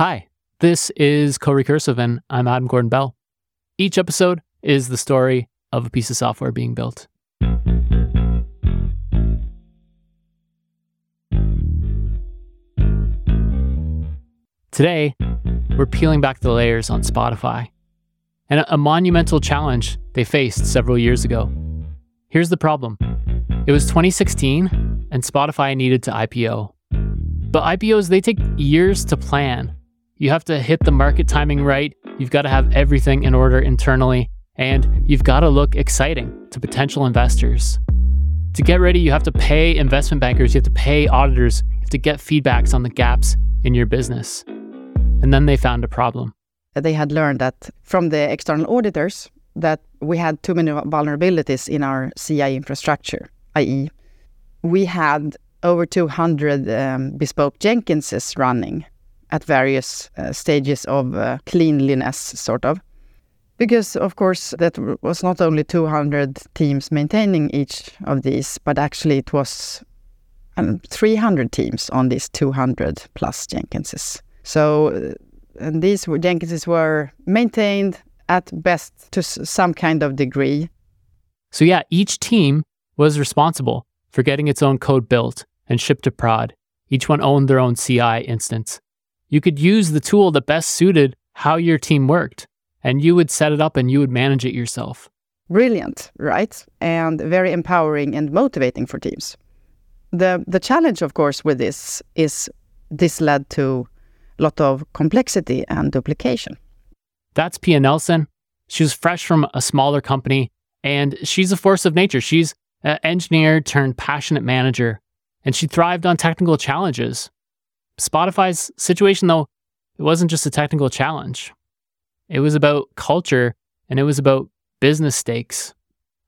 Hi, this is CoRecursive and I'm Adam Gordon Bell. Each episode is the story of a piece of software being built. Today, we're peeling back the layers on Spotify and a monumental challenge they faced several years ago. Here's the problem it was 2016, and Spotify needed to IPO. But IPOs, they take years to plan. You have to hit the market timing right, you've got to have everything in order internally, and you've got to look exciting to potential investors. To get ready, you have to pay investment bankers, you have to pay auditors, you have to get feedbacks on the gaps in your business. And then they found a problem. They had learned that from the external auditors that we had too many vulnerabilities in our CI infrastructure, i.e., we had over 200 um, bespoke Jenkinses running at various uh, stages of uh, cleanliness, sort of. Because, of course, that was not only 200 teams maintaining each of these, but actually it was um, 300 teams on these 200 plus Jenkinses. So, uh, and these Jenkinses were maintained at best to some kind of degree. So, yeah, each team was responsible for getting its own code built and shipped to prod. Each one owned their own CI instance. You could use the tool that best suited how your team worked, and you would set it up and you would manage it yourself. Brilliant, right? And very empowering and motivating for teams. The the challenge, of course, with this is this led to a lot of complexity and duplication. That's Pia Nilsson. She was fresh from a smaller company, and she's a force of nature. She's an engineer turned passionate manager, and she thrived on technical challenges. Spotify's situation, though, it wasn't just a technical challenge. It was about culture and it was about business stakes.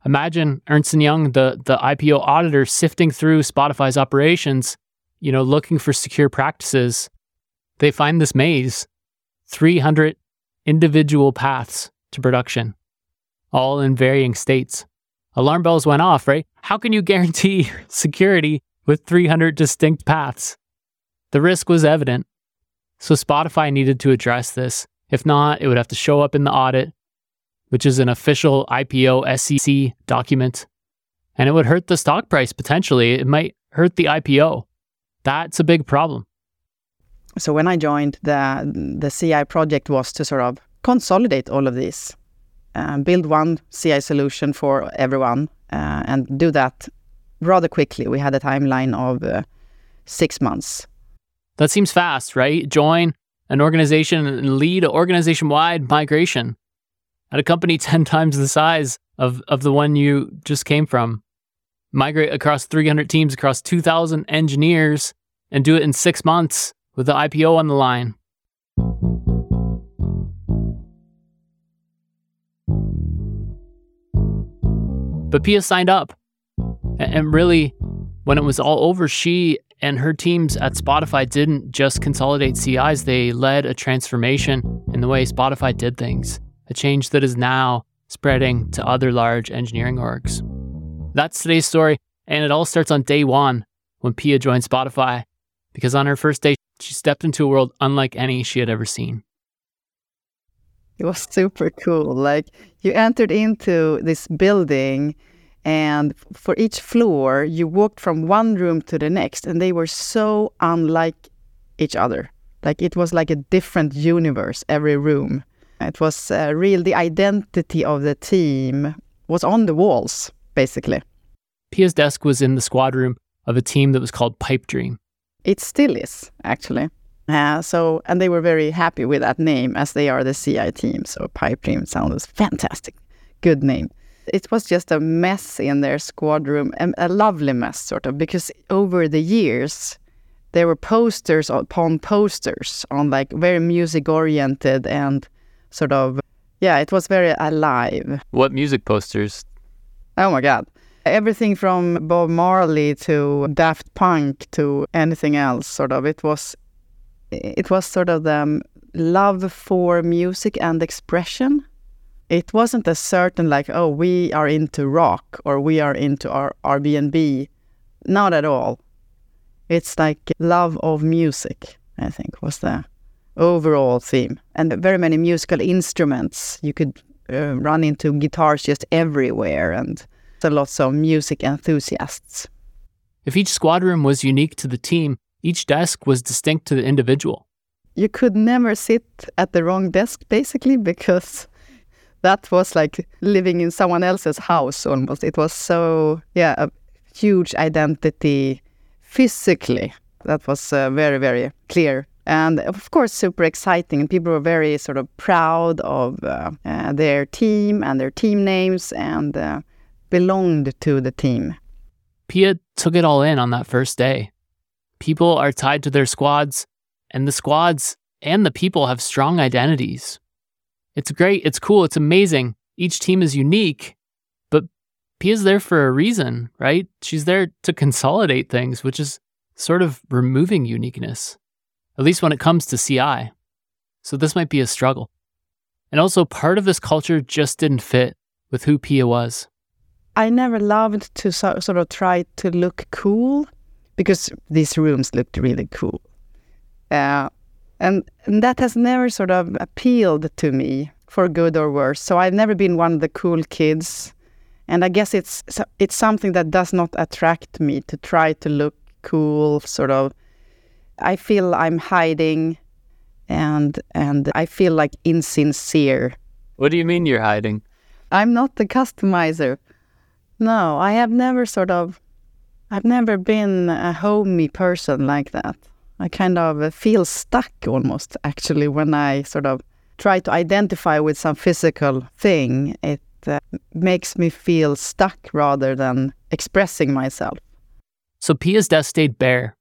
Imagine Ernst & Young, the, the IPO auditor, sifting through Spotify's operations, you know, looking for secure practices. They find this maze, 300 individual paths to production, all in varying states. Alarm bells went off, right? How can you guarantee security with 300 distinct paths? The risk was evident. So Spotify needed to address this. If not, it would have to show up in the audit, which is an official IPO SEC document. And it would hurt the stock price potentially. It might hurt the IPO. That's a big problem. So when I joined, the the CI project was to sort of consolidate all of these, uh, build one CI solution for everyone, uh, and do that rather quickly. We had a timeline of uh, six months that seems fast, right? Join an organization and lead an organization wide migration at a company 10 times the size of, of the one you just came from. Migrate across 300 teams, across 2,000 engineers, and do it in six months with the IPO on the line. But Pia signed up. And really, when it was all over, she and her teams at Spotify didn't just consolidate CIs, they led a transformation in the way Spotify did things, a change that is now spreading to other large engineering orgs. That's today's story, and it all starts on day one when Pia joined Spotify, because on her first day, she stepped into a world unlike any she had ever seen. It was super cool. Like, you entered into this building and for each floor, you walked from one room to the next, and they were so unlike each other. Like it was like a different universe, every room. It was uh, real, the identity of the team was on the walls, basically. Pia's desk was in the squad room of a team that was called Pipe Dream. It still is, actually. Uh, so, and they were very happy with that name as they are the CI team. So, Pipe Dream sounds fantastic. Good name it was just a mess in their squad room, and a lovely mess, sort of, because over the years, there were posters upon posters on like very music oriented and sort of, yeah, it was very alive. What music posters? Oh my God. Everything from Bob Marley to Daft Punk to anything else, sort of. It was, it was sort of the love for music and expression it wasn't a certain like, oh, we are into rock or we are into R&B. Not at all. It's like love of music, I think, was the overall theme and very many musical instruments. You could uh, run into guitars just everywhere and so lots of music enthusiasts. If each squad room was unique to the team, each desk was distinct to the individual. You could never sit at the wrong desk basically because that was like living in someone else's house almost. It was so, yeah, a huge identity physically. That was uh, very, very clear and of course super exciting and people were very sort of proud of uh, uh, their team and their team names and uh, belonged to the team pia took it all in on that first day people are tied to their squads and the squads and the people have strong identities it's great it's cool it's amazing each team is unique but pia's there for a reason right she's there to consolidate things which is sort of removing uniqueness at least when it comes to CI. So this might be a struggle. And also, part of this culture just didn't fit with who Pia was. I never loved to so, sort of try to look cool because these rooms looked really cool. Uh, and, and that has never sort of appealed to me for good or worse. So I've never been one of the cool kids. And I guess it's it's something that does not attract me to try to look cool, sort of I feel I'm hiding and and I feel like insincere. What do you mean you're hiding? I'm not the customizer. No, I have never sort of I've never been a homey person like that. I kind of feel stuck almost actually when I sort of try to identify with some physical thing. It uh, makes me feel stuck rather than expressing myself. So Pia's desk stayed bare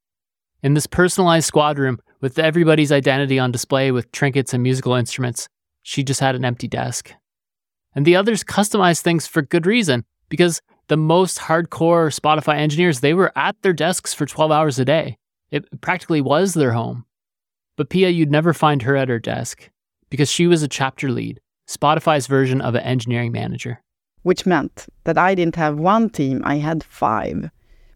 in this personalized squad room with everybody's identity on display with trinkets and musical instruments, she just had an empty desk. And the others customized things for good reason because the most hardcore Spotify engineers, they were at their desks for 12 hours a day. It practically was their home. But Pia, you'd never find her at her desk because she was a chapter lead, Spotify's version of an engineering manager. Which meant that I didn't have one team, I had five.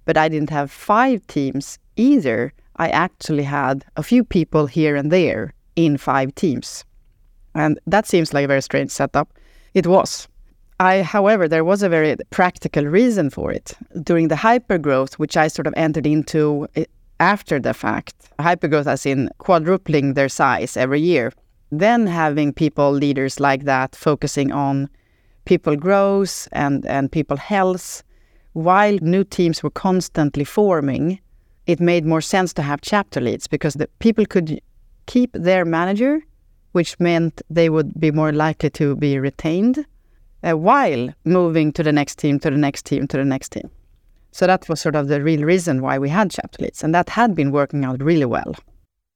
But I didn't have five teams either, I actually had a few people here and there in five teams. And that seems like a very strange setup. It was. I, however, there was a very practical reason for it. During the hypergrowth, which I sort of entered into after the fact, hypergrowth as in quadrupling their size every year, then having people, leaders like that, focusing on people growth and, and people health, while new teams were constantly forming, it made more sense to have chapter leads because the people could keep their manager, which meant they would be more likely to be retained uh, while moving to the next team, to the next team, to the next team. So that was sort of the real reason why we had chapter leads, and that had been working out really well.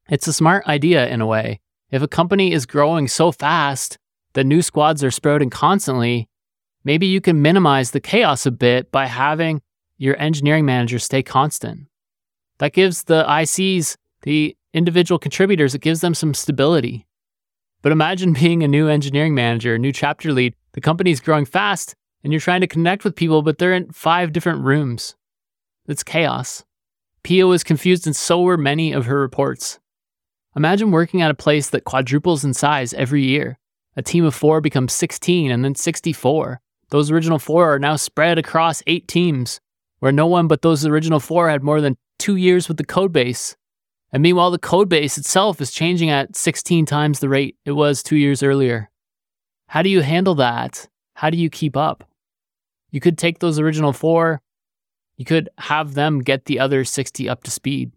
It's a smart idea in a way. If a company is growing so fast that new squads are sprouting constantly, maybe you can minimize the chaos a bit by having your engineering manager stay constant. That gives the ICs, the individual contributors, it gives them some stability. But imagine being a new engineering manager, a new chapter lead. The company's growing fast and you're trying to connect with people, but they're in five different rooms. It's chaos. Pia was confused, and so were many of her reports. Imagine working at a place that quadruples in size every year. A team of four becomes 16 and then 64. Those original four are now spread across eight teams, where no one but those original four had more than two years with the code base. And meanwhile, the code base itself is changing at 16 times the rate it was two years earlier. How do you handle that? How do you keep up? You could take those original four, you could have them get the other 60 up to speed,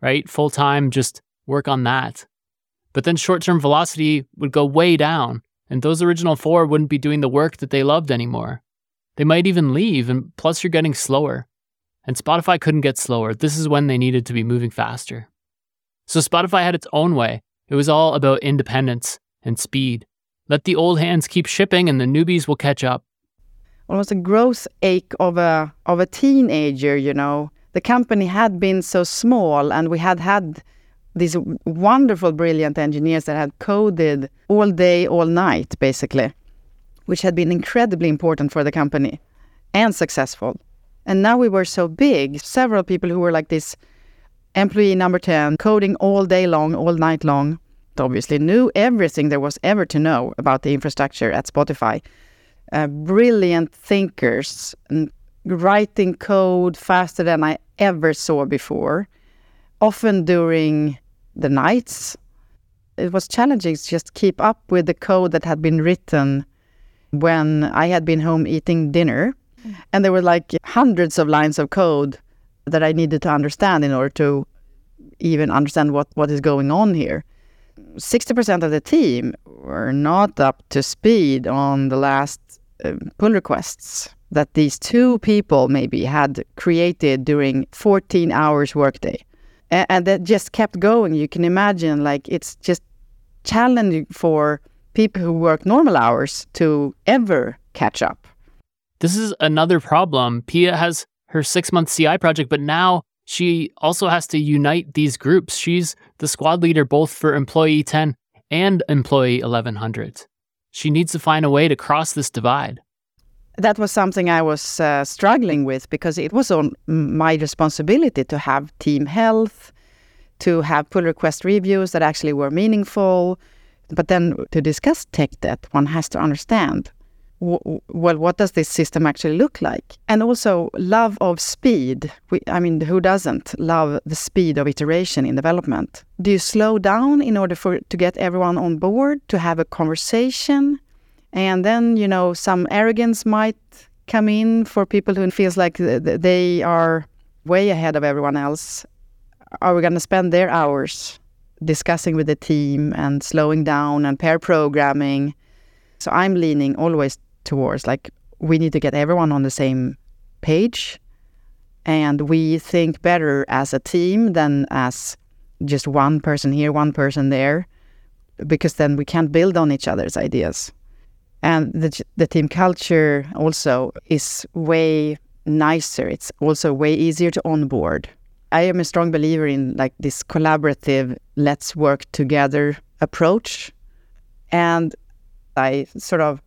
right? Full time, just work on that. But then short term velocity would go way down, and those original four wouldn't be doing the work that they loved anymore. They might even leave, and plus, you're getting slower. And Spotify couldn't get slower. This is when they needed to be moving faster. So Spotify had its own way. It was all about independence and speed. Let the old hands keep shipping and the newbies will catch up. Was a growth ache of a of a teenager, you know. The company had been so small and we had had these wonderful brilliant engineers that had coded all day all night basically, which had been incredibly important for the company and successful. And now we were so big, several people who were like this employee number 10, coding all day long, all night long. obviously, knew everything there was ever to know about the infrastructure at Spotify. Uh, brilliant thinkers, writing code faster than I ever saw before, often during the nights. It was challenging to just keep up with the code that had been written when I had been home eating dinner. And there were like hundreds of lines of code that I needed to understand in order to even understand what, what is going on here. 60% of the team were not up to speed on the last Um, pull requests that these two people maybe had created during 14 hours workday. And, and that just kept going. You can imagine like it's just challenging for people who work normal hours to ever catch up. This is another problem. Pia has her six month ci project but now she also has to unite these groups. She's the squad leader both for employee 10 and employee 1100 she needs to find a way to cross this divide that was something I was uh, struggling with because it was on my responsibility to have team health, to have pull request reviews that actually were meaningful. But then to discuss tech debt, one has to understand well, what does this system actually look like? And also love of speed. We, I mean, who doesn't love the speed of iteration in development? Do you slow down in order for to get everyone on board to have a conversation? And then, you know, some arrogance might come in for people who feels like they are way ahead of everyone else. Are we going to spend their hours discussing with the team and slowing down and pair programming? So I'm leaning always towards like we need to get everyone on the same page. And we think better as a team than as just one person here, one person there, because then we can't build on each other's ideas. And the, the team culture also is way nicer. It's also way easier to onboard. I am a strong believer in like this collaborative let's work together approach. And i sort of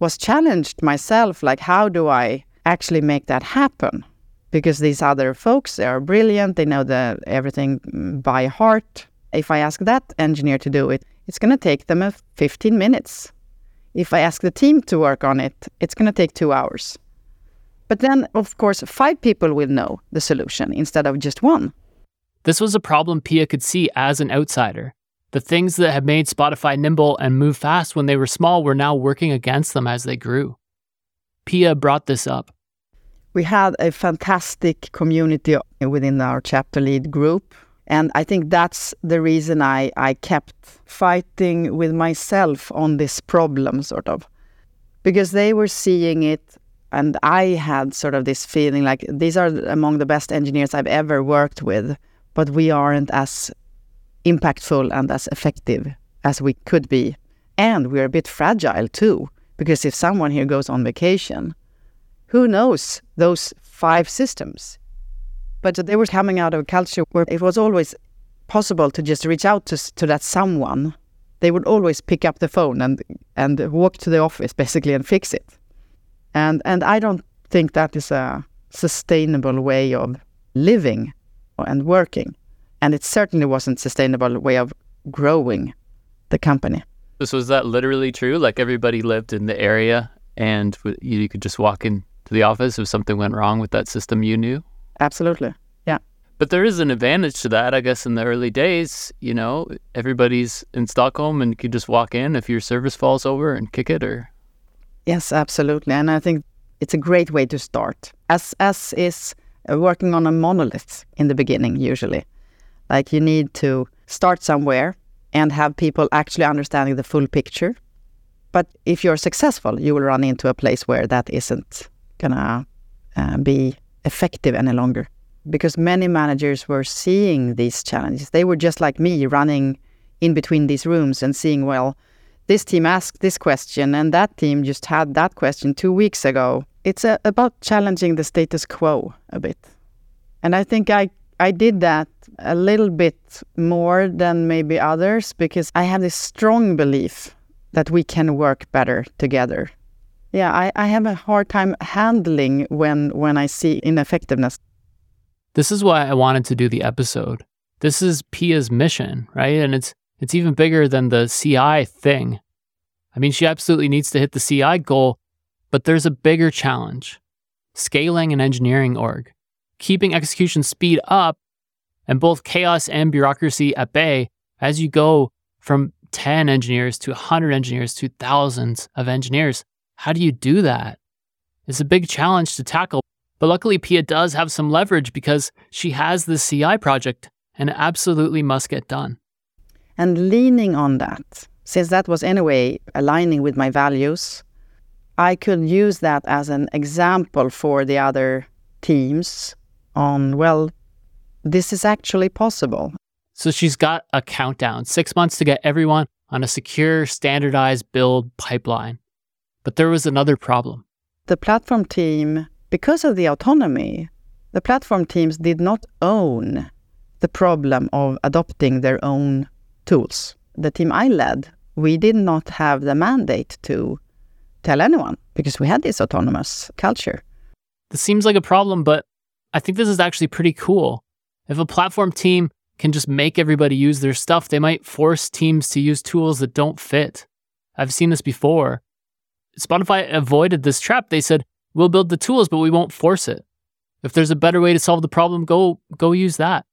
was challenged myself like how do i actually make that happen because these other folks they are brilliant they know the everything mm, by heart if i ask that engineer to do it it's going to take them 15 minutes if I ask the team to work on it, it's going to take two hours. But then, of course, five people will know the solution instead of just one. This was a problem Pia could see as an outsider. The things that had made Spotify nimble and move fast when they were small were now working against them as they grew. Pia brought this up. We had a fantastic community within our chapter lead group and I think that's the reason I, I kept fighting with myself on this problem, sort of. Because they were seeing it, and I had sort of this feeling like these are among the best engineers I've ever worked with, but we aren't as impactful and as effective as we could be. And we're a bit fragile too, because if someone here goes on vacation, who knows those five systems? But they were coming out of a culture where it was always possible to just reach out to, to that someone. They would always pick up the phone and, and walk to the office basically and fix it. And, and I don't think that is a sustainable way of living and working. And it certainly wasn't sustainable way of growing the company. So was that literally true? Like everybody lived in the area and you could just walk into the office if something went wrong with that system you knew? Absolutely. Yeah. But there is an advantage to that, I guess, in the early days. You know, everybody's in Stockholm and you can just walk in if your service falls over and kick it or. Yes, absolutely. And I think it's a great way to start, as, as is uh, working on a monolith in the beginning, usually. Like you need to start somewhere and have people actually understanding the full picture. But if you're successful, you will run into a place where that isn't gonna uh, be effective any longer because many managers were seeing these challenges. They were just like me running in between these rooms and seeing, well, this team asked this question and that team just had that question two weeks ago. It's a, about challenging the status quo a bit. And I think I, I did that a little bit more than maybe others because I have this strong belief that we can work better together yeah, I, I have a hard time handling when when I see ineffectiveness. This is why I wanted to do the episode. This is Pia's mission, right? And it's It's even bigger than the CI thing. I mean, she absolutely needs to hit the CI goal, but there's a bigger challenge scaling an engineering org, keeping execution speed up, and both chaos and bureaucracy at bay as you go from 10 engineers to 100 engineers to thousands of engineers. How do you do that? It's a big challenge to tackle. But luckily, Pia does have some leverage because she has the CI project and absolutely must get done. And leaning on that, since that was anyway aligning with my values, I could use that as an example for the other teams on, well, this is actually possible. So she's got a countdown six months to get everyone on a secure, standardized build pipeline. But there was another problem. The platform team, because of the autonomy, the platform teams did not own the problem of adopting their own tools. The team I led, we did not have the mandate to tell anyone because we had this autonomous culture. This seems like a problem, but I think this is actually pretty cool. If a platform team can just make everybody use their stuff, they might force teams to use tools that don't fit. I've seen this before. Spotify avoided this trap. They said, "We'll build the tools, but we won't force it. If there's a better way to solve the problem, go go use that."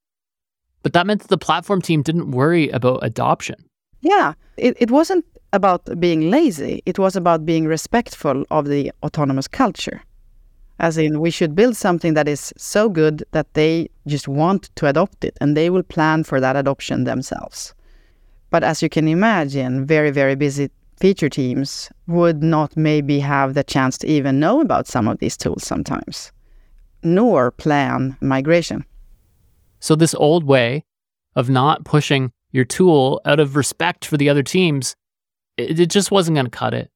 But that meant that the platform team didn't worry about adoption. Yeah, it, it wasn't about being lazy. It was about being respectful of the autonomous culture. As in, we should build something that is so good that they just want to adopt it and they will plan for that adoption themselves. But as you can imagine, very, very busy feature teams would not maybe have the chance to even know about some of these tools sometimes, nor plan migration. So, this old way of not pushing your tool out of respect for the other teams, it, it just wasn't going to cut it.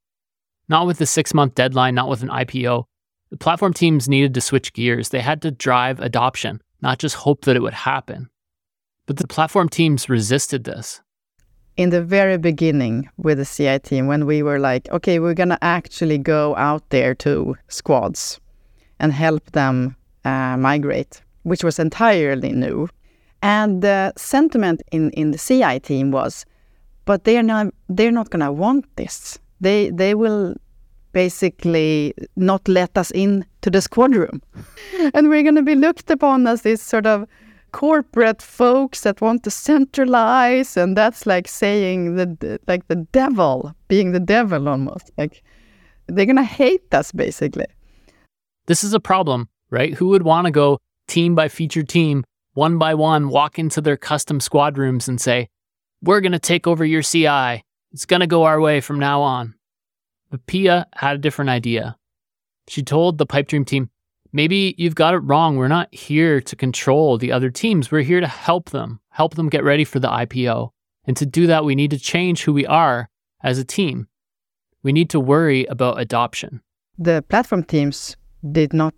Not with the six month deadline, not with an IPO. The platform teams needed to switch gears. They had to drive adoption, not just hope that it would happen. But the platform teams resisted this. In the very beginning with the CI team, when we were like, okay, we're going to actually go out there to squads and help them uh, migrate, which was entirely new. And the sentiment in, in the CI team was, but they're not they're not going to want this. They they will basically not let us in to the squad room. and we're going to be looked upon as this sort of corporate folks that want to centralize and that's like saying the like the devil being the devil almost like they're going to hate us basically. This is a problem right? Who would want to go team by feature team one by one walk into their custom squad rooms and say we're going to take over your ci it's going to go our way from now on but Pia had a different idea. She told the Pipe Dream team, maybe you've got it wrong. We're not here to control the other teams. We're here to help them, help them get ready for the IPO. And to do that, we need to change who we are as a team. We need to worry about adoption. The platform teams did not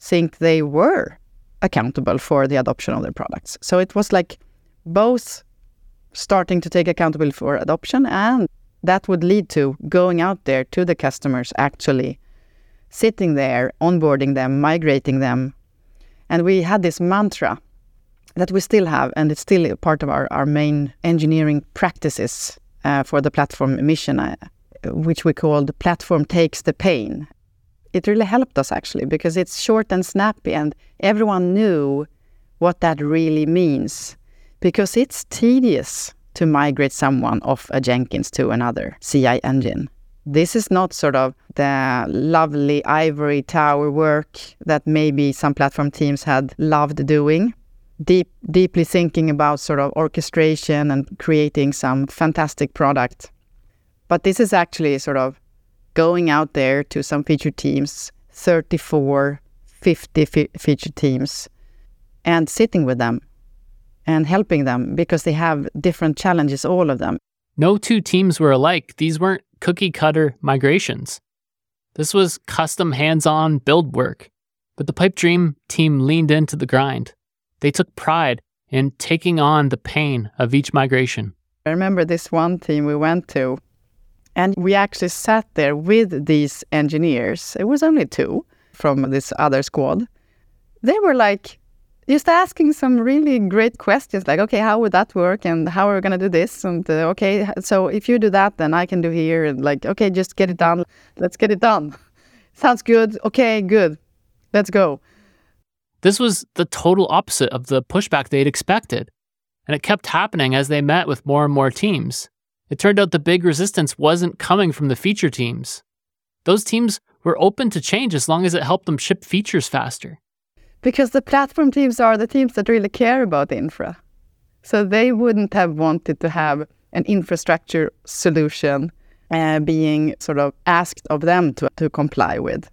think they were accountable for the adoption of their products. So it was like both starting to take accountability for adoption and that would lead to going out there to the customers, actually sitting there, onboarding them, migrating them. And we had this mantra that we still have, and it's still part of our, our main engineering practices uh, for the platform mission, uh, which we called Platform Takes the Pain. It really helped us actually because it's short and snappy, and everyone knew what that really means because it's tedious to migrate someone off a Jenkins to another CI engine. This is not sort of the lovely ivory tower work that maybe some platform teams had loved doing. Deep, deeply thinking about sort of orchestration and creating some fantastic product. But this is actually sort of going out there to some feature teams, 34, 50 feature teams, and sitting with them and helping them because they have different challenges, all of them. No two teams were alike. These weren't cookie cutter migrations. This was custom hands on build work. But the Pipe Dream team leaned into the grind. They took pride in taking on the pain of each migration. I remember this one team we went to, and we actually sat there with these engineers. It was only two from this other squad. They were like just asking some really great questions like okay how would that work? And how are we going to do this? And uh, okay so if you do that then i can do here and like okay just get it done. Let's get it done. Sounds good. Okay good. Let's go. This was the total opposite of the pushback they'd expected and it kept happening as they met with more and more teams. It turned out the big resistance wasn't coming from the feature teams. Those teams were open to change as long as it helped them ship features faster because the platform teams are the teams that really care about infra. So they wouldn't have wanted to have an infrastructure solution uh, being sort of asked of them to, to comply with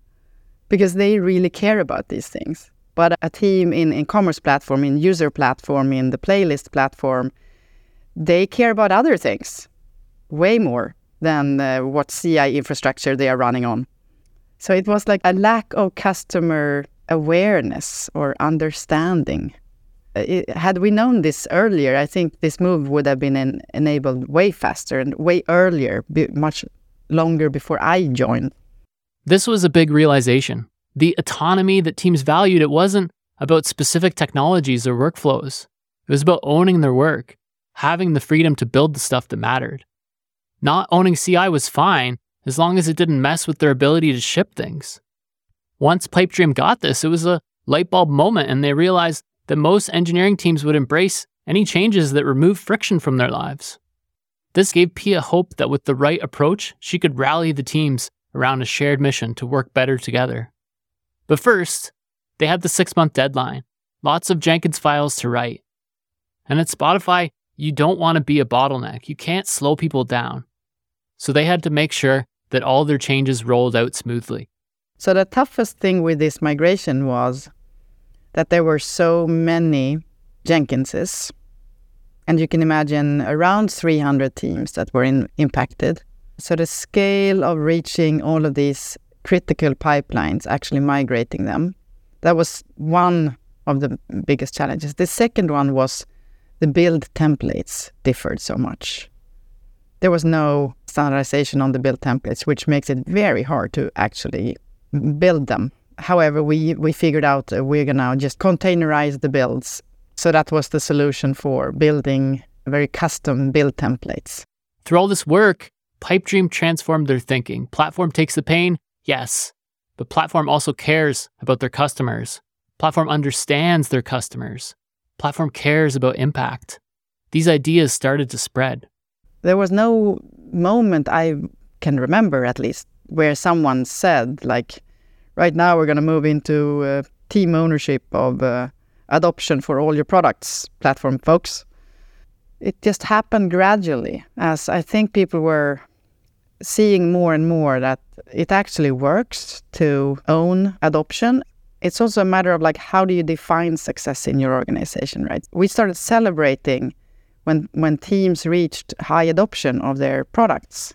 because they really care about these things. But a team in, in commerce platform, in user platform, in the playlist platform, they care about other things way more than uh, what CI infrastructure they are running on. So it was like a lack of customer awareness or understanding. It, had we known this earlier, I think this move would have been en enabled way faster and way earlier, much longer before I joined. This was a big realization. The autonomy that teams valued, it wasn't about specific technologies or workflows. It was about owning their work, having the freedom to build the stuff that mattered. Not owning CI was fine as long as it didn't mess with their ability to ship things. Once Pipedream got this, it was a light bulb moment, and they realized that most engineering teams would embrace any changes that remove friction from their lives. This gave Pia hope that with the right approach, she could rally the teams around a shared mission to work better together. But first, they had the six month deadline, lots of Jenkins files to write. And at Spotify, you don't want to be a bottleneck. You can't slow people down. So they had to make sure that all their changes rolled out smoothly. So the toughest thing with this migration was that there were so many Jenkinses. And you can imagine around 300 teams that were in, impacted. So the scale of reaching all of these critical pipelines, actually migrating them, that was one of the biggest challenges. The second one was the build templates differed so much. There was no standardization on the build templates, which makes it very hard to actually build them. However, we, we figured out we're going to just containerize the builds. So that was the solution for building very custom build templates. Through all this work, Pipedream transformed their thinking. Platform takes the pain, yes, but Platform also cares about their customers. Platform understands their customers. Platform cares about impact. These ideas started to spread. There was no moment I can remember, at least, where someone said like right now we're going to move into uh, team ownership of uh, adoption for all your products platform folks. It just happened gradually as i think people were seeing more and more that it actually works to own adoption. It's also a matter of like how do you define success in your organization right? We started celebrating when when teams reached high adoption of their products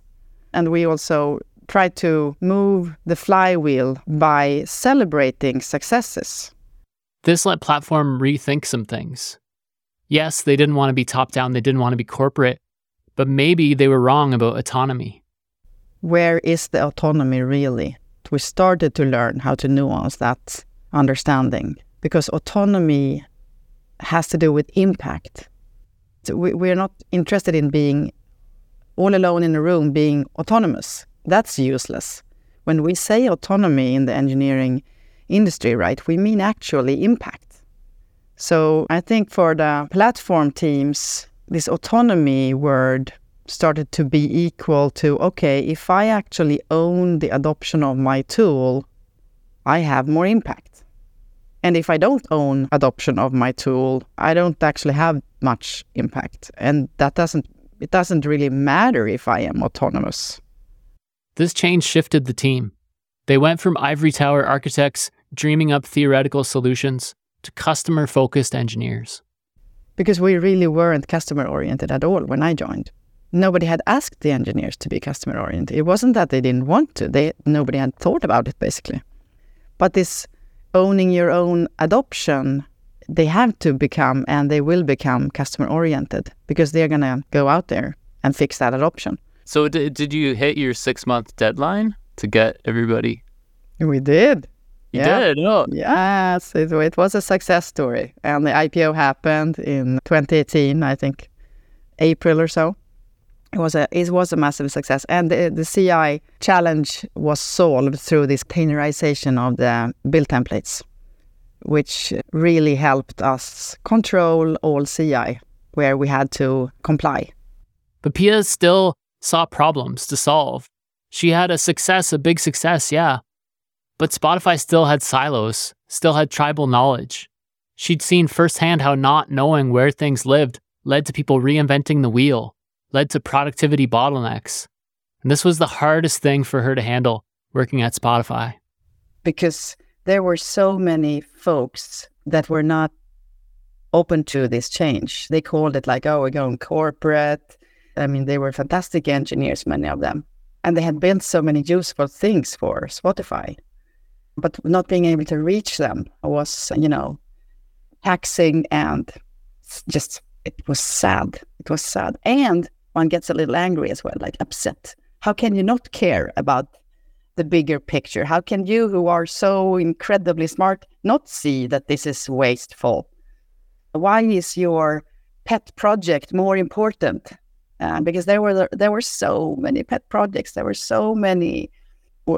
and we also try to move the flywheel by celebrating successes. This let platform rethink some things. Yes, they didn't want to be top down, they didn't want to be corporate, but maybe they were wrong about autonomy. Where is the autonomy really? We started to learn how to nuance that understanding because autonomy has to do with impact. So we, we're not interested in being all alone in a room, being autonomous that's useless. When we say autonomy in the engineering industry, right, we mean actually impact. So I think for the platform teams, this autonomy word started to be equal to okay, if I actually own the adoption of my tool, I have more impact. And if I don't own adoption of my tool, I don't actually have much impact. And that doesn't it doesn't really matter if I am autonomous. This change shifted the team. They went from ivory tower architects dreaming up theoretical solutions to customer focused engineers. Because we really weren't customer oriented at all when I joined. Nobody had asked the engineers to be customer oriented. It wasn't that they didn't want to, they, nobody had thought about it basically. But this owning your own adoption, they have to become and they will become customer oriented because they're going to go out there and fix that adoption. So did, did you hit your six month deadline to get everybody? We did. You yeah. did? Oh. Yes, it, it was a success story. And the IPO happened in 2018, I think, April or so. It was a it was a massive success, and the, the CI challenge was solved through this containerization of the build templates, which really helped us control all CI where we had to comply. But Pia still saw problems to solve. She had a success, a big success, yeah. But Spotify still had silos, still had tribal knowledge. She'd seen firsthand how not knowing where things lived led to people reinventing the wheel, led to productivity bottlenecks. And this was the hardest thing for her to handle working at Spotify. Because there were so many folks that were not open to this change. They called it like, oh, we're going corporate. I mean, they were fantastic engineers, many of them. And they had built so many useful things for Spotify. But not being able to reach them was, you know, taxing and just, it was sad. It was sad. And one gets a little angry as well, like upset. How can you not care about the bigger picture? How can you, who are so incredibly smart, not see that this is wasteful? Why is your pet project more important? Uh, because there were there were so many pet projects. There were so many.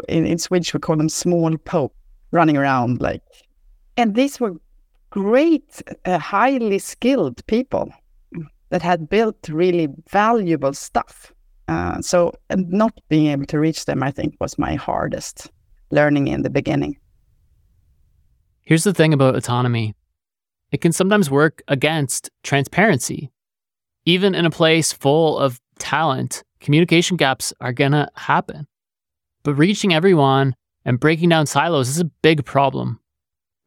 In, in Swedish, we call them small pope running around like, and these were great, uh, highly skilled people that had built really valuable stuff. Uh, so not being able to reach them, I think, was my hardest learning in the beginning. Here's the thing about autonomy it can sometimes work against transparency. Even in a place full of talent, communication gaps are going to happen. But reaching everyone and breaking down silos is a big problem.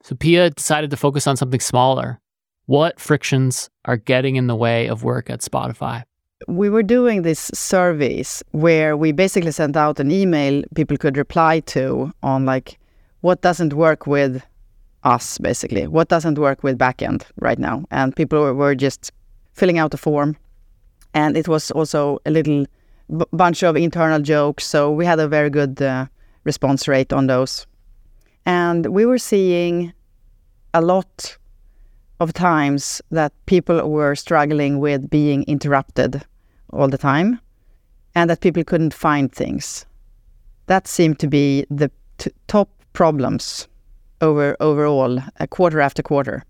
So Pia decided to focus on something smaller. What frictions are getting in the way of work at Spotify? We were doing these surveys where we basically sent out an email people could reply to on like what doesn't work with us basically. What doesn't work with backend right now? And people were just filling out a form, and it was also a little b- bunch of internal jokes. So we had a very good uh, response rate on those, and we were seeing a lot of times that people were struggling with being interrupted all the time, and that people couldn't find things. That seemed to be the t- top problems over overall, uh, quarter after quarter.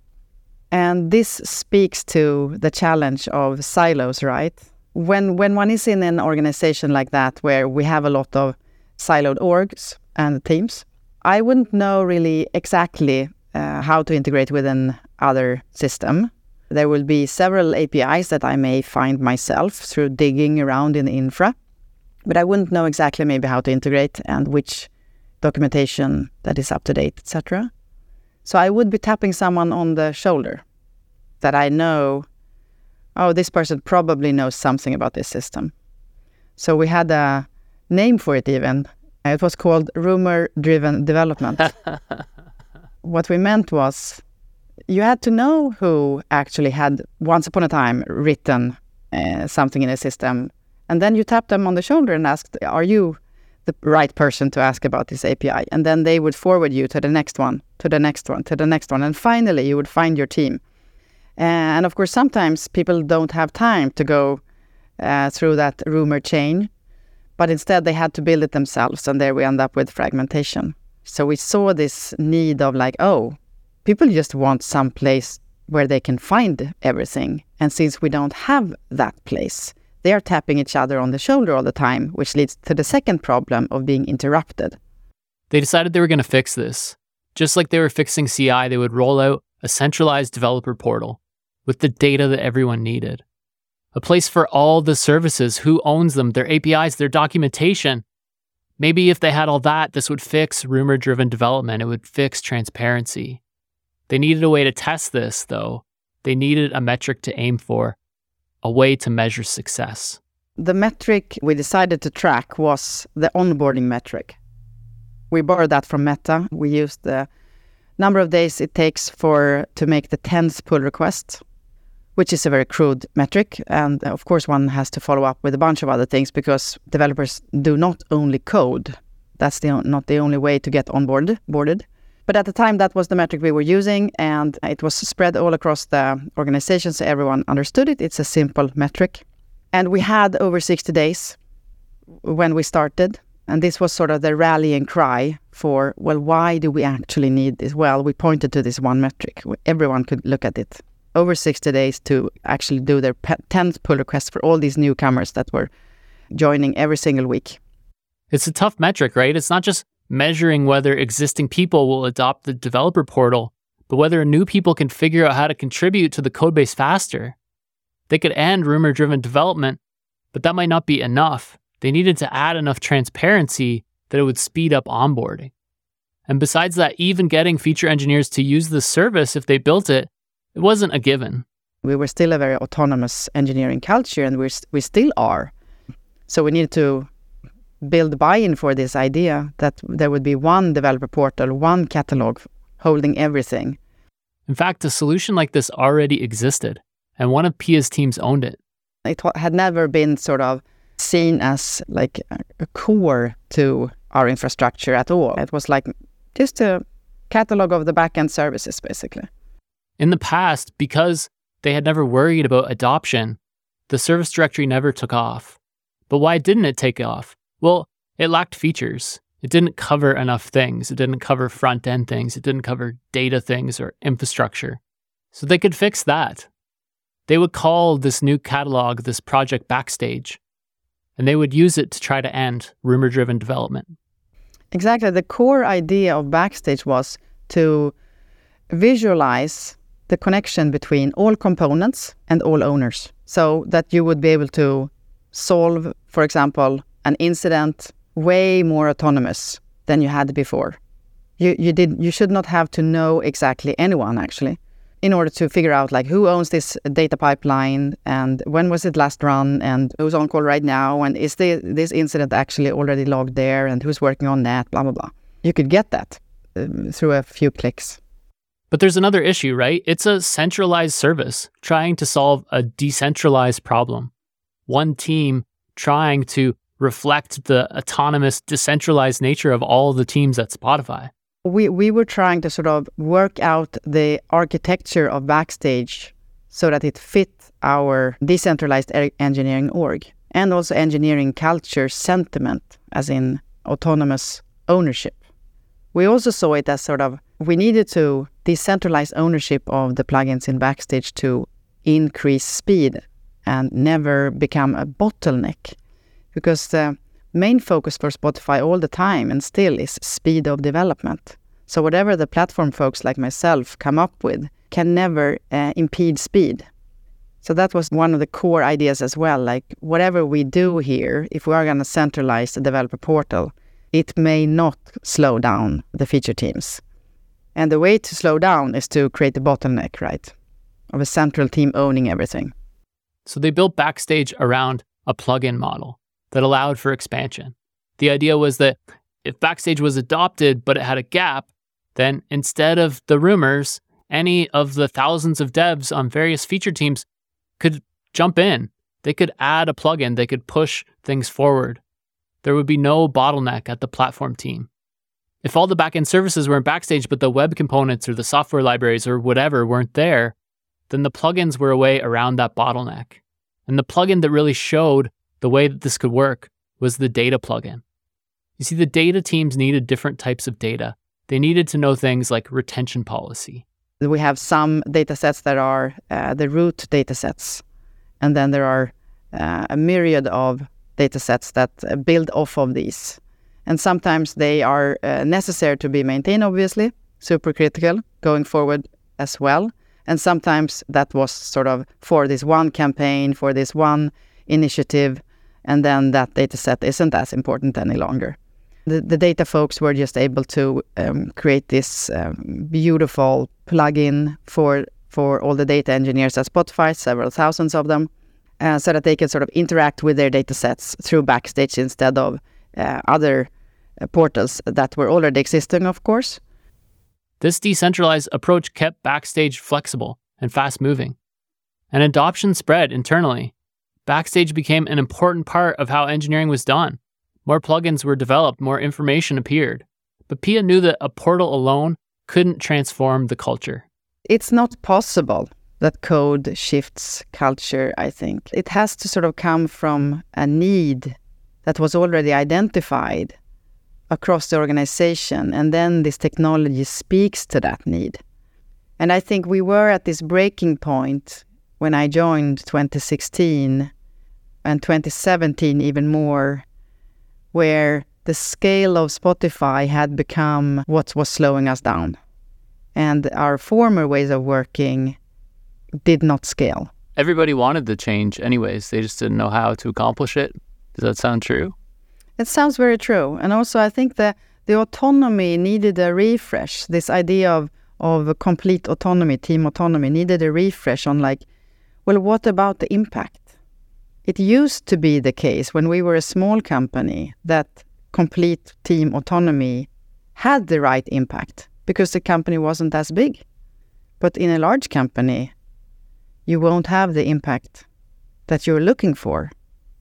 And this speaks to the challenge of silos, right? When when one is in an organization like that where we have a lot of siloed orgs and teams, I wouldn't know really exactly uh, how to integrate with an other system. There will be several APIs that I may find myself through digging around in infra, but I wouldn't know exactly maybe how to integrate and which documentation that is up to date, etc. So I would be tapping someone on the shoulder that I know, oh, this person probably knows something about this system. So we had a name for it even. It was called rumor driven development. what we meant was you had to know who actually had once upon a time written uh, something in a system. And then you tapped them on the shoulder and asked, Are you the right person to ask about this API. And then they would forward you to the next one, to the next one, to the next one. And finally, you would find your team. And of course, sometimes people don't have time to go uh, through that rumor chain, but instead they had to build it themselves. And there we end up with fragmentation. So we saw this need of like, oh, people just want some place where they can find everything. And since we don't have that place, they are tapping each other on the shoulder all the time, which leads to the second problem of being interrupted. They decided they were going to fix this. Just like they were fixing CI, they would roll out a centralized developer portal with the data that everyone needed. A place for all the services, who owns them, their APIs, their documentation. Maybe if they had all that, this would fix rumor driven development. It would fix transparency. They needed a way to test this, though. They needed a metric to aim for a way to measure success? The metric we decided to track was the onboarding metric. We borrowed that from Meta. We used the number of days it takes for to make the 10th pull request, which is a very crude metric. And of course, one has to follow up with a bunch of other things because developers do not only code. That's the, not the only way to get onboarded. Boarded. But at the time, that was the metric we were using, and it was spread all across the organization so everyone understood it. It's a simple metric. And we had over 60 days when we started. And this was sort of the rallying cry for, well, why do we actually need this? Well, we pointed to this one metric. Everyone could look at it. Over 60 days to actually do their 10th pull request for all these newcomers that were joining every single week. It's a tough metric, right? It's not just measuring whether existing people will adopt the developer portal, but whether new people can figure out how to contribute to the codebase faster. They could end rumor driven development, but that might not be enough. They needed to add enough transparency that it would speed up onboarding. And besides that, even getting feature engineers to use the service if they built it, it wasn't a given. We were still a very autonomous engineering culture, and we we still are. So we needed to build buy-in for this idea that there would be one developer portal, one catalog holding everything. In fact, a solution like this already existed, and one of Pia's teams owned it. It had never been sort of seen as like a core to our infrastructure at all. It was like just a catalog of the backend services, basically. In the past, because they had never worried about adoption, the service directory never took off. But why didn't it take off? Well, it lacked features. It didn't cover enough things. It didn't cover front end things. It didn't cover data things or infrastructure. So they could fix that. They would call this new catalog, this project Backstage, and they would use it to try to end rumor driven development. Exactly. The core idea of Backstage was to visualize the connection between all components and all owners so that you would be able to solve, for example, an incident way more autonomous than you had before. You, you, did, you should not have to know exactly anyone, actually, in order to figure out like who owns this data pipeline and when was it last run and who's on call right now and is the, this incident actually already logged there and who's working on that, blah, blah, blah. You could get that um, through a few clicks. But there's another issue, right? It's a centralized service trying to solve a decentralized problem. One team trying to reflect the autonomous, decentralized nature of all the teams at Spotify? We, we were trying to sort of work out the architecture of Backstage so that it fit our decentralized engineering org and also engineering culture sentiment, as in autonomous ownership. We also saw it as sort of we needed to decentralize ownership of the plugins in Backstage to increase speed and never become a bottleneck because the main focus for Spotify all the time and still is speed of development. So whatever the platform folks like myself come up with can never uh, impede speed. So that was one of the core ideas as well. Like whatever we do here, if we are going to centralize the developer portal, it may not slow down the feature teams. And the way to slow down is to create a bottleneck, right? Of a central team owning everything. So they built Backstage around a plugin model that allowed for expansion. The idea was that if Backstage was adopted but it had a gap, then instead of the rumors, any of the thousands of devs on various feature teams could jump in. They could add a plugin, they could push things forward. There would be no bottleneck at the platform team. If all the backend services were in Backstage, but the web components or the software libraries or whatever weren't there, then the plugins were a way around that bottleneck. And the plugin that really showed the way that this could work was the data plugin. You see, the data teams needed different types of data. They needed to know things like retention policy. We have some data sets that are uh, the root data sets, and then there are uh, a myriad of data sets that uh, build off of these. And sometimes they are uh, necessary to be maintained, obviously, super critical going forward as well. And sometimes that was sort of for this one campaign, for this one initiative, and then that data set isn't as important any longer. The, the data folks were just able to um, create this um, beautiful plugin for for all the data engineers at Spotify, several thousands of them, uh, so that they can sort of interact with their data sets through Backstage instead of uh, other uh, portals that were already existing, of course. This decentralized approach kept Backstage flexible and fast moving, and adoption spread internally Backstage became an important part of how engineering was done. More plugins were developed, more information appeared. But Pia knew that a portal alone couldn't transform the culture. It's not possible that code shifts culture, I think. It has to sort of come from a need that was already identified across the organization, and then this technology speaks to that need. And I think we were at this breaking point when I joined 2016 and 2017 even more, where the scale of Spotify had become what was slowing us down. And our former ways of working did not scale. Everybody wanted the change, anyways. They just didn't know how to accomplish it. Does that sound true? It sounds very true. And also, I think that the autonomy needed a refresh. This idea of, of complete autonomy, team autonomy, needed a refresh on, like, well, what about the impact? It used to be the case when we were a small company that complete team autonomy had the right impact because the company wasn't as big. But in a large company, you won't have the impact that you're looking for.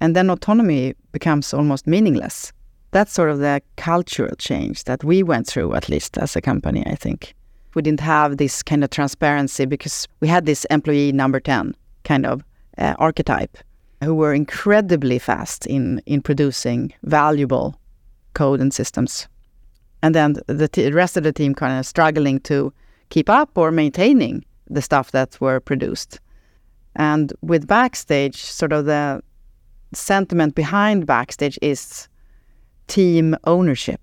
And then autonomy becomes almost meaningless. That's sort of the cultural change that we went through, at least as a company, I think. We didn't have this kind of transparency because we had this employee number 10 kind of uh, archetype who were incredibly fast in, in producing valuable code and systems. And then the, t- the rest of the team kind of struggling to keep up or maintaining the stuff that were produced. And with Backstage, sort of the sentiment behind Backstage is team ownership.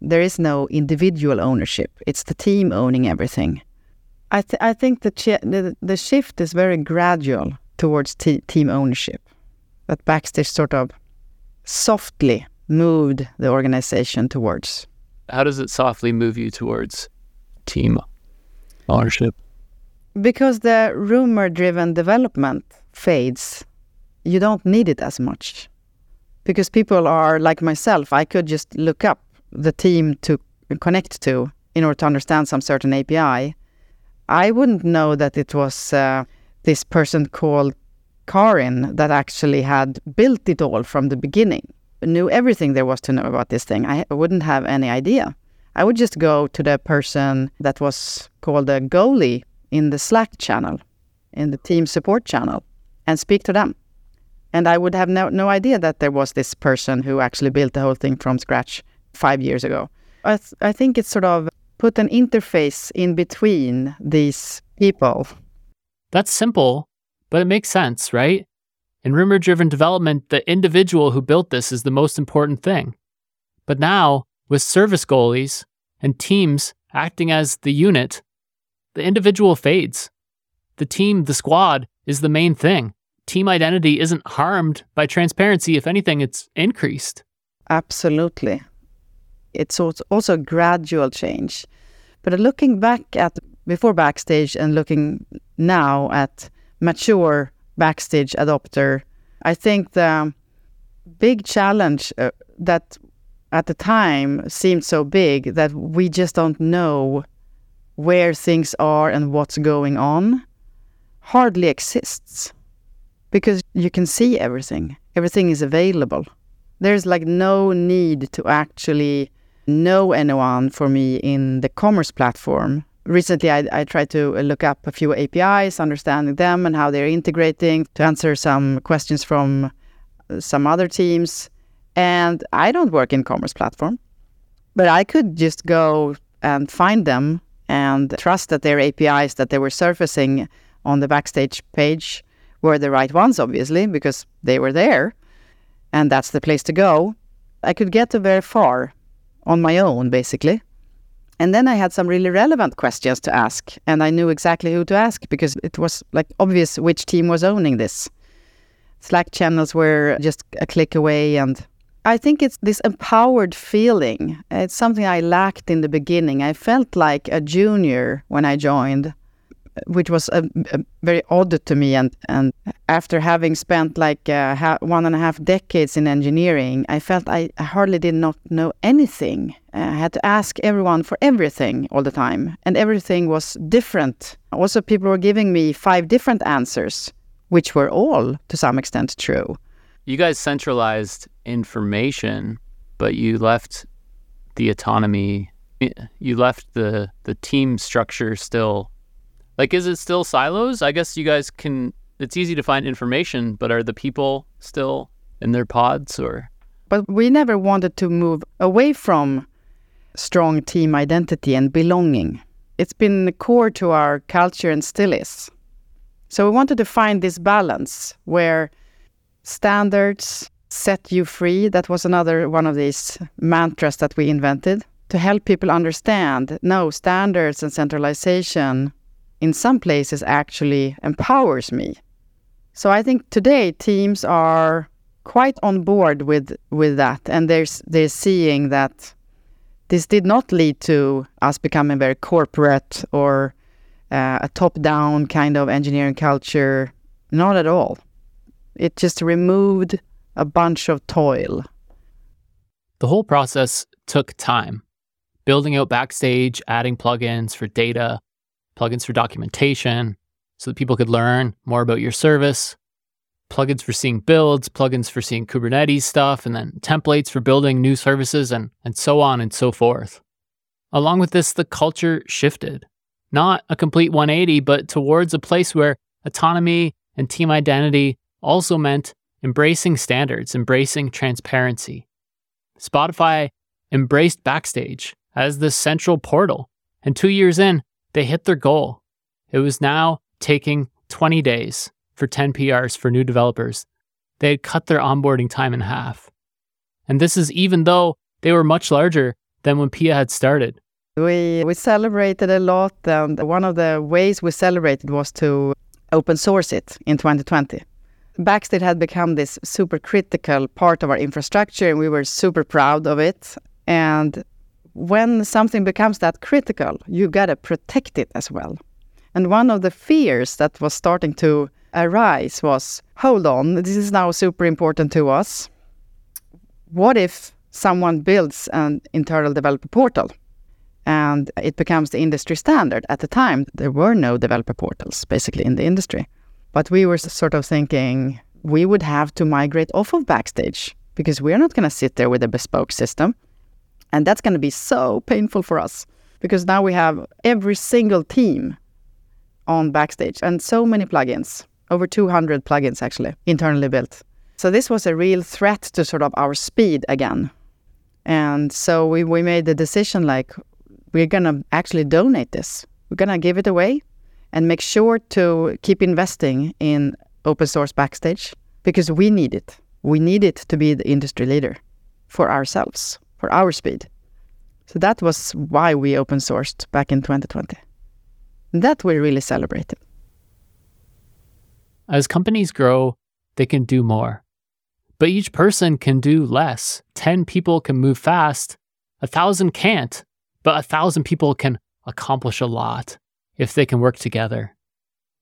There is no individual ownership. It's the team owning everything. I, th- I think the, the, the shift is very gradual towards t- team ownership. That Backstage sort of softly moved the organization towards. How does it softly move you towards team ownership? Because the rumor driven development fades, you don't need it as much. Because people are like myself, I could just look up the team to connect to in order to understand some certain API. I wouldn't know that it was uh, this person called Karin that actually had built it all from the beginning, knew everything there was to know about this thing. I wouldn't have any idea. I would just go to the person that was called a goalie in the Slack channel, in the team support channel, and speak to them. And I would have no, no idea that there was this person who actually built the whole thing from scratch five years ago. I, th- I think it's sort of put an interface in between these people. That's simple, but it makes sense, right? In rumor driven development, the individual who built this is the most important thing. But now, with service goalies and teams acting as the unit, the individual fades. The team, the squad, is the main thing. Team identity isn't harmed by transparency. If anything, it's increased. Absolutely. It's also a gradual change. But looking back at before Backstage and looking now at mature Backstage adopter, I think the big challenge uh, that at the time seemed so big that we just don't know where things are and what's going on hardly exists because you can see everything. Everything is available. There's like no need to actually know anyone for me in the commerce platform. Recently, I, I tried to uh, look up a few APIs, understanding them and how they're integrating to answer some questions from uh, some other teams. And I don't work in commerce platform, but I could just go and find them and trust that their APIs that they were surfacing on the backstage page were the right ones, obviously, because they were there. And that's the place to go. I could get to very far on my own, basically. And then I had some really relevant questions to ask, and I knew exactly who to ask because it was like obvious which team was owning this. Slack channels were just a click away, and I think it's this empowered feeling. It's something I lacked in the beginning. I felt like a junior when I joined, which was a, a very odd to me. And, and after having spent like uh, one and a half decades in engineering, I felt I, hardly did not know anything. I had to ask everyone for everything all the time, and everything was different. Also, people were giving me five different answers, which were all to some extent true you guys centralized information, but you left the autonomy You left the the team structure still. Like, is it still silos? I guess you guys can. It's easy to find information, but are the people still in their pods or? But we never wanted to move away from strong team identity and belonging. It's been core to our culture and still is. So we wanted to find this balance where standards set you free. That was another one of these mantras that we invented to help people understand no, standards and centralization in some places actually empowers me. So I think today teams are quite on board with with that and they're they're seeing that this did not lead to us becoming very corporate or uh, a top down kind of engineering culture. Not at all. It just removed a bunch of toil. The whole process took time. Building out Backstage, adding plugins for data, plugins for documentation, so that people could learn more about your service, plugins for seeing builds, plugins for seeing Kubernetes stuff, and then templates for building new services, and, and so on and so forth. Along with this, the culture shifted. Not a complete 180, but towards a place where autonomy and team identity also meant embracing standards, embracing transparency. Spotify embraced Backstage as the central portal, and two years in, they hit their goal. It was now taking 20 days for 10 PRs for new developers. They had cut their onboarding time in half. And this is even though they were much larger than when Pia had started. We, we celebrated a lot, and one of the ways we celebrated was to open source it in 2020. Backstage had become this super critical part of our infrastructure, and we were super proud of it. And when something becomes that critical, you got to protect it as well. And one of the fears that was starting to arise was hold on, this is now super important to us. What if someone builds an internal developer portal and it becomes the industry standard? At the time, there were no developer portals basically in the industry. But we were sort of thinking we would have to migrate off of Backstage because we're not going to sit there with a bespoke system. And that's going to be so painful for us because now we have every single team on Backstage and so many plugins over 200 plugins actually, internally built. So this was a real threat to sort of our speed again. And so we, we made the decision like, we're going to actually donate this. We're going to give it away and make sure to keep investing in open source backstage because we need it. We need it to be the industry leader for ourselves, for our speed. So that was why we open sourced back in 2020. And that we really celebrated. As companies grow, they can do more. But each person can do less. 10 people can move fast, a thousand can't, but a thousand people can accomplish a lot if they can work together.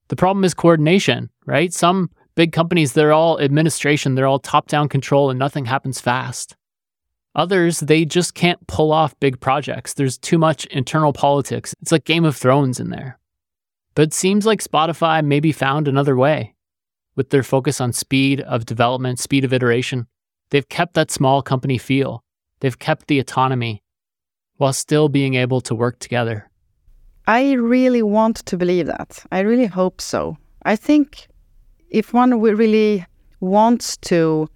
The problem is coordination, right? Some big companies, they're all administration, they're all top down control, and nothing happens fast. Others, they just can't pull off big projects. There's too much internal politics. It's like Game of Thrones in there. But it seems like Spotify maybe found another way with their focus on speed of development, speed of iteration, they've kept that small company feel. They've kept the autonomy while still being able to work together. I really want to believe that. I really hope so. I think if one really wants to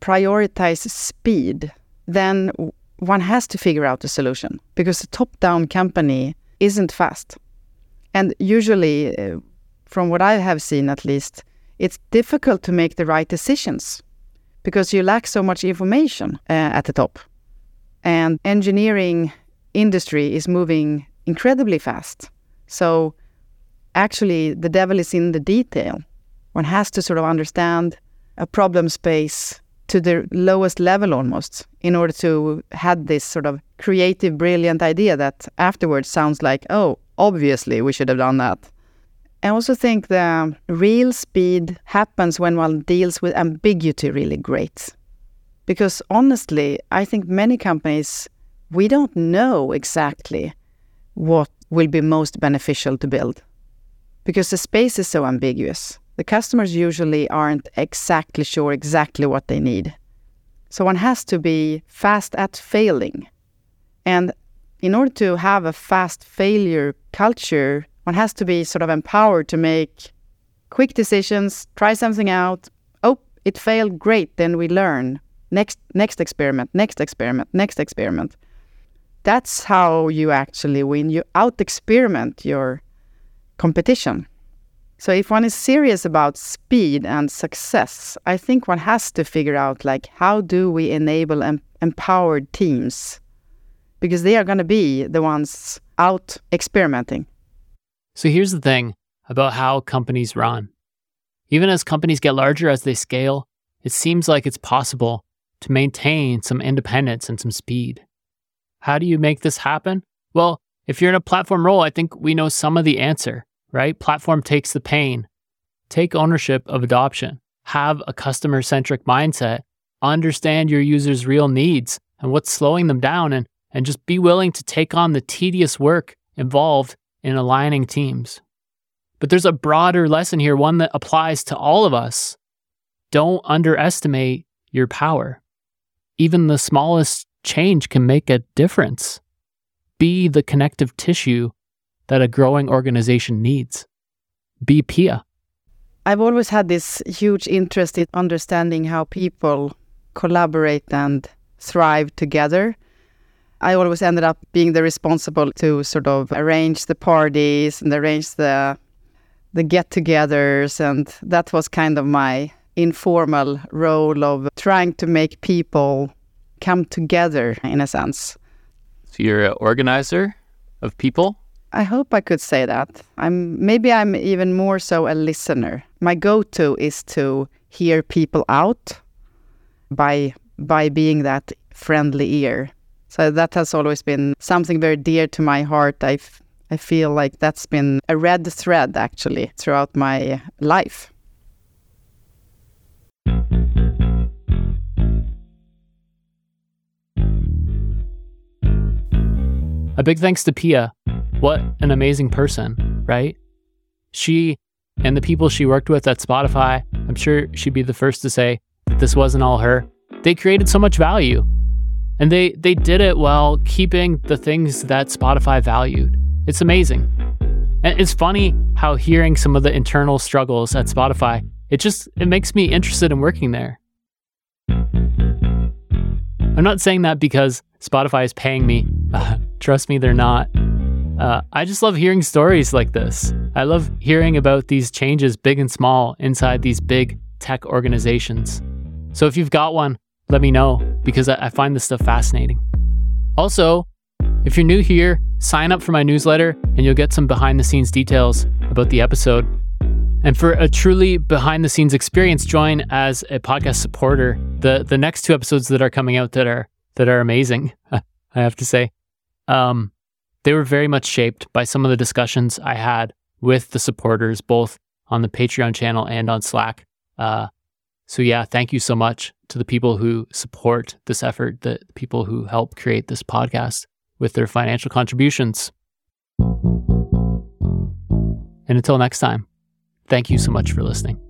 prioritize speed, then one has to figure out a solution because a top down company isn't fast. And usually, uh, from what I have seen at least, it's difficult to make the right decisions because you lack so much information uh, at the top. And engineering industry is moving incredibly fast. So actually the devil is in the detail. One has to sort of understand a problem space to the lowest level almost in order to have this sort of creative brilliant idea that afterwards sounds like oh obviously we should have done that I also think the real speed happens when one deals with ambiguity really great. Because honestly, I think many companies, we don't know exactly what will be most beneficial to build. Because the space is so ambiguous. The customers usually aren't exactly sure exactly what they need. So one has to be fast at failing. And in order to have a fast failure culture, one has to be sort of empowered to make quick decisions, try something out. Oh, it failed, great, then we learn. Next next experiment, next experiment, next experiment. That's how you actually win. You out experiment your competition. So if one is serious about speed and success, I think one has to figure out like how do we enable em- empowered teams because they are going to be the ones out experimenting. So here's the thing about how companies run. Even as companies get larger as they scale, it seems like it's possible to maintain some independence and some speed. How do you make this happen? Well, if you're in a platform role, I think we know some of the answer, right? Platform takes the pain. Take ownership of adoption. Have a customer centric mindset. Understand your users' real needs and what's slowing them down, and, and just be willing to take on the tedious work involved in aligning teams. But there's a broader lesson here, one that applies to all of us. Don't underestimate your power. Even the smallest change can make a difference. Be the connective tissue that a growing organization needs. Be Pia. I've always had this huge interest in understanding how people collaborate and thrive together. I always ended up being the responsible to sort of arrange the parties and arrange the the get-togethers and that was kind of my informal role of trying to make people come together in a sense. So you're an organizer of people? I hope I could say that. I'm maybe I'm even more so a listener. My go-to is to hear people out by by being that friendly ear. So that has always been something very dear to my heart. I I feel like that's been a red thread actually throughout my life. A big thanks to Pia. What an amazing person, right? She and the people she worked with at Spotify, I'm sure she'd be the first to say that this wasn't all her. They created so much value. And they they did it while keeping the things that Spotify valued. It's amazing. And it's funny how hearing some of the internal struggles at Spotify, it just it makes me interested in working there. I'm not saying that because Spotify is paying me. Uh, trust me, they're not. Uh, I just love hearing stories like this. I love hearing about these changes, big and small, inside these big tech organizations. So if you've got one, let me know because I, I find this stuff fascinating. Also, if you're new here, sign up for my newsletter and you'll get some behind the scenes details about the episode. And for a truly behind the scenes experience, join as a podcast supporter. The the next two episodes that are coming out that are that are amazing, I have to say. Um, they were very much shaped by some of the discussions I had with the supporters, both on the Patreon channel and on Slack. Uh, so yeah, thank you so much to the people who support this effort, the people who help create this podcast with their financial contributions. And until next time, thank you so much for listening.